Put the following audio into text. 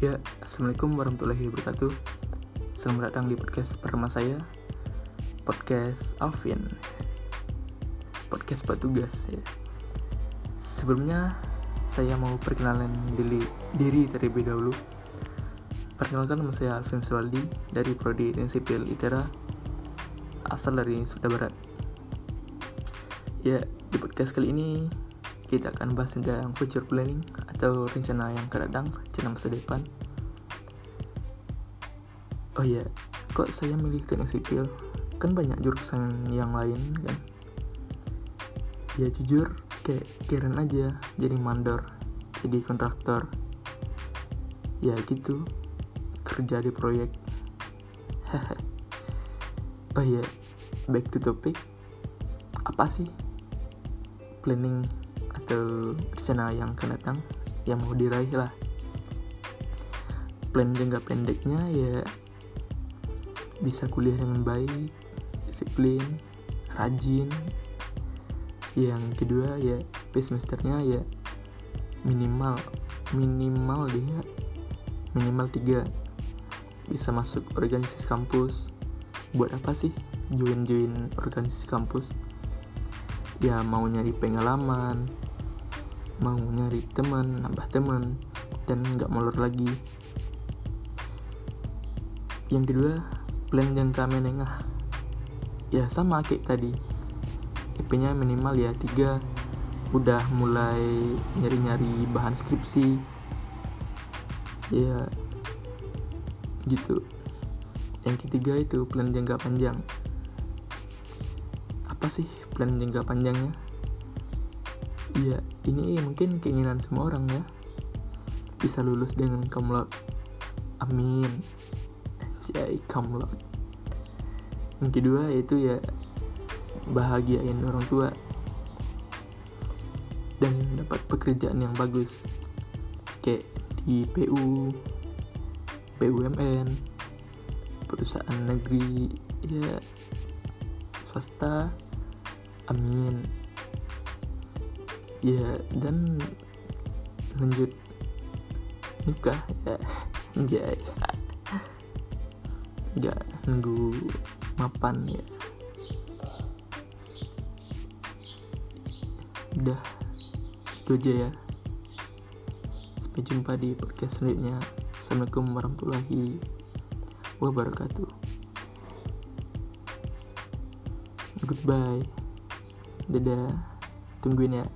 Ya, Assalamualaikum warahmatullahi wabarakatuh. Selamat datang di podcast pertama saya Podcast Alvin. Podcast buat tugas ya. Sebelumnya saya mau perkenalan diri, diri terlebih dahulu. Perkenalkan nama saya Alvin Swaldi dari Prodi Teknik Sipil ITERA Asal dari Sumatera Barat. Ya, di podcast kali ini kita akan bahas tentang future planning atau rencana yang akan datang, rencana masa depan. Oh iya, kok saya milih teknik sipil? Kan banyak jurusan yang lain kan? Ya jujur, kayak keren aja jadi mandor, jadi kontraktor. Ya gitu, kerja di proyek. oh iya, back to topic. Apa sih planning atau rencana yang akan datang yang mau diraih lah. Plan jangka pendeknya ya bisa kuliah dengan baik disiplin rajin. Yang kedua ya P semesternya ya minimal minimal deh ya minimal tiga. Bisa masuk organisasi kampus. Buat apa sih join join organisasi kampus? Ya mau nyari pengalaman mau nyari teman nambah teman dan nggak molor lagi. Yang kedua plan jangka menengah. Ya sama kayak tadi. IP nya minimal ya tiga. Udah mulai nyari-nyari bahan skripsi. Ya gitu. Yang ketiga itu plan jangka panjang. Apa sih plan jangka panjangnya Iya, ini mungkin keinginan semua orang ya. Bisa lulus dengan kamlot. Amin. Jai kamlot. Yang kedua yaitu ya bahagiain orang tua dan dapat pekerjaan yang bagus kayak di PU, BUMN, perusahaan negeri, ya swasta. Amin ya dan lanjut nikah ya. Anjay. Nggak nunggu mapan ya. Udah itu aja ya. Sampai jumpa di podcast selanjutnya. Assalamualaikum warahmatullahi wabarakatuh. Goodbye. Dadah. Tungguin ya